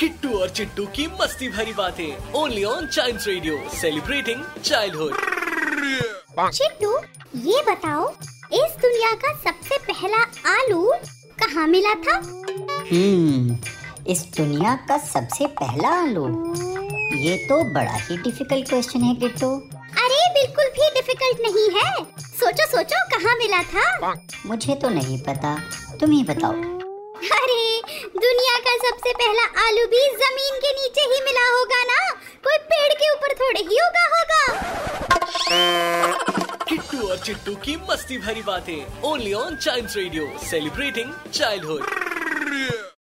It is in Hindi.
Kittu और चिट्टू की मस्ती भरी बातें only on Child Radio celebrating childhood Chittu ये बताओ इस दुनिया का सबसे पहला आलू कहाँ मिला था? हम्म इस दुनिया का सबसे पहला आलू। ये तो बड़ा ही डिफ़िकल्ट क्वेश्चन है किट्टू। अरे बिल्कुल भी डिफ़िकल्ट नहीं है। सोचो सोचो कहाँ मिला था? मुझे तो नहीं पता। तुम ही बताओ। अरे, दुनिया का सबसे पहला आलू भी ज़मीन के नीचे ही मिला होगा ना? कोई पेड़ के ऊपर थोड़े ही उगा होगा। किट्टू और चिट्टू की मस्ती भरी बातें only on Child Radio celebrating childhood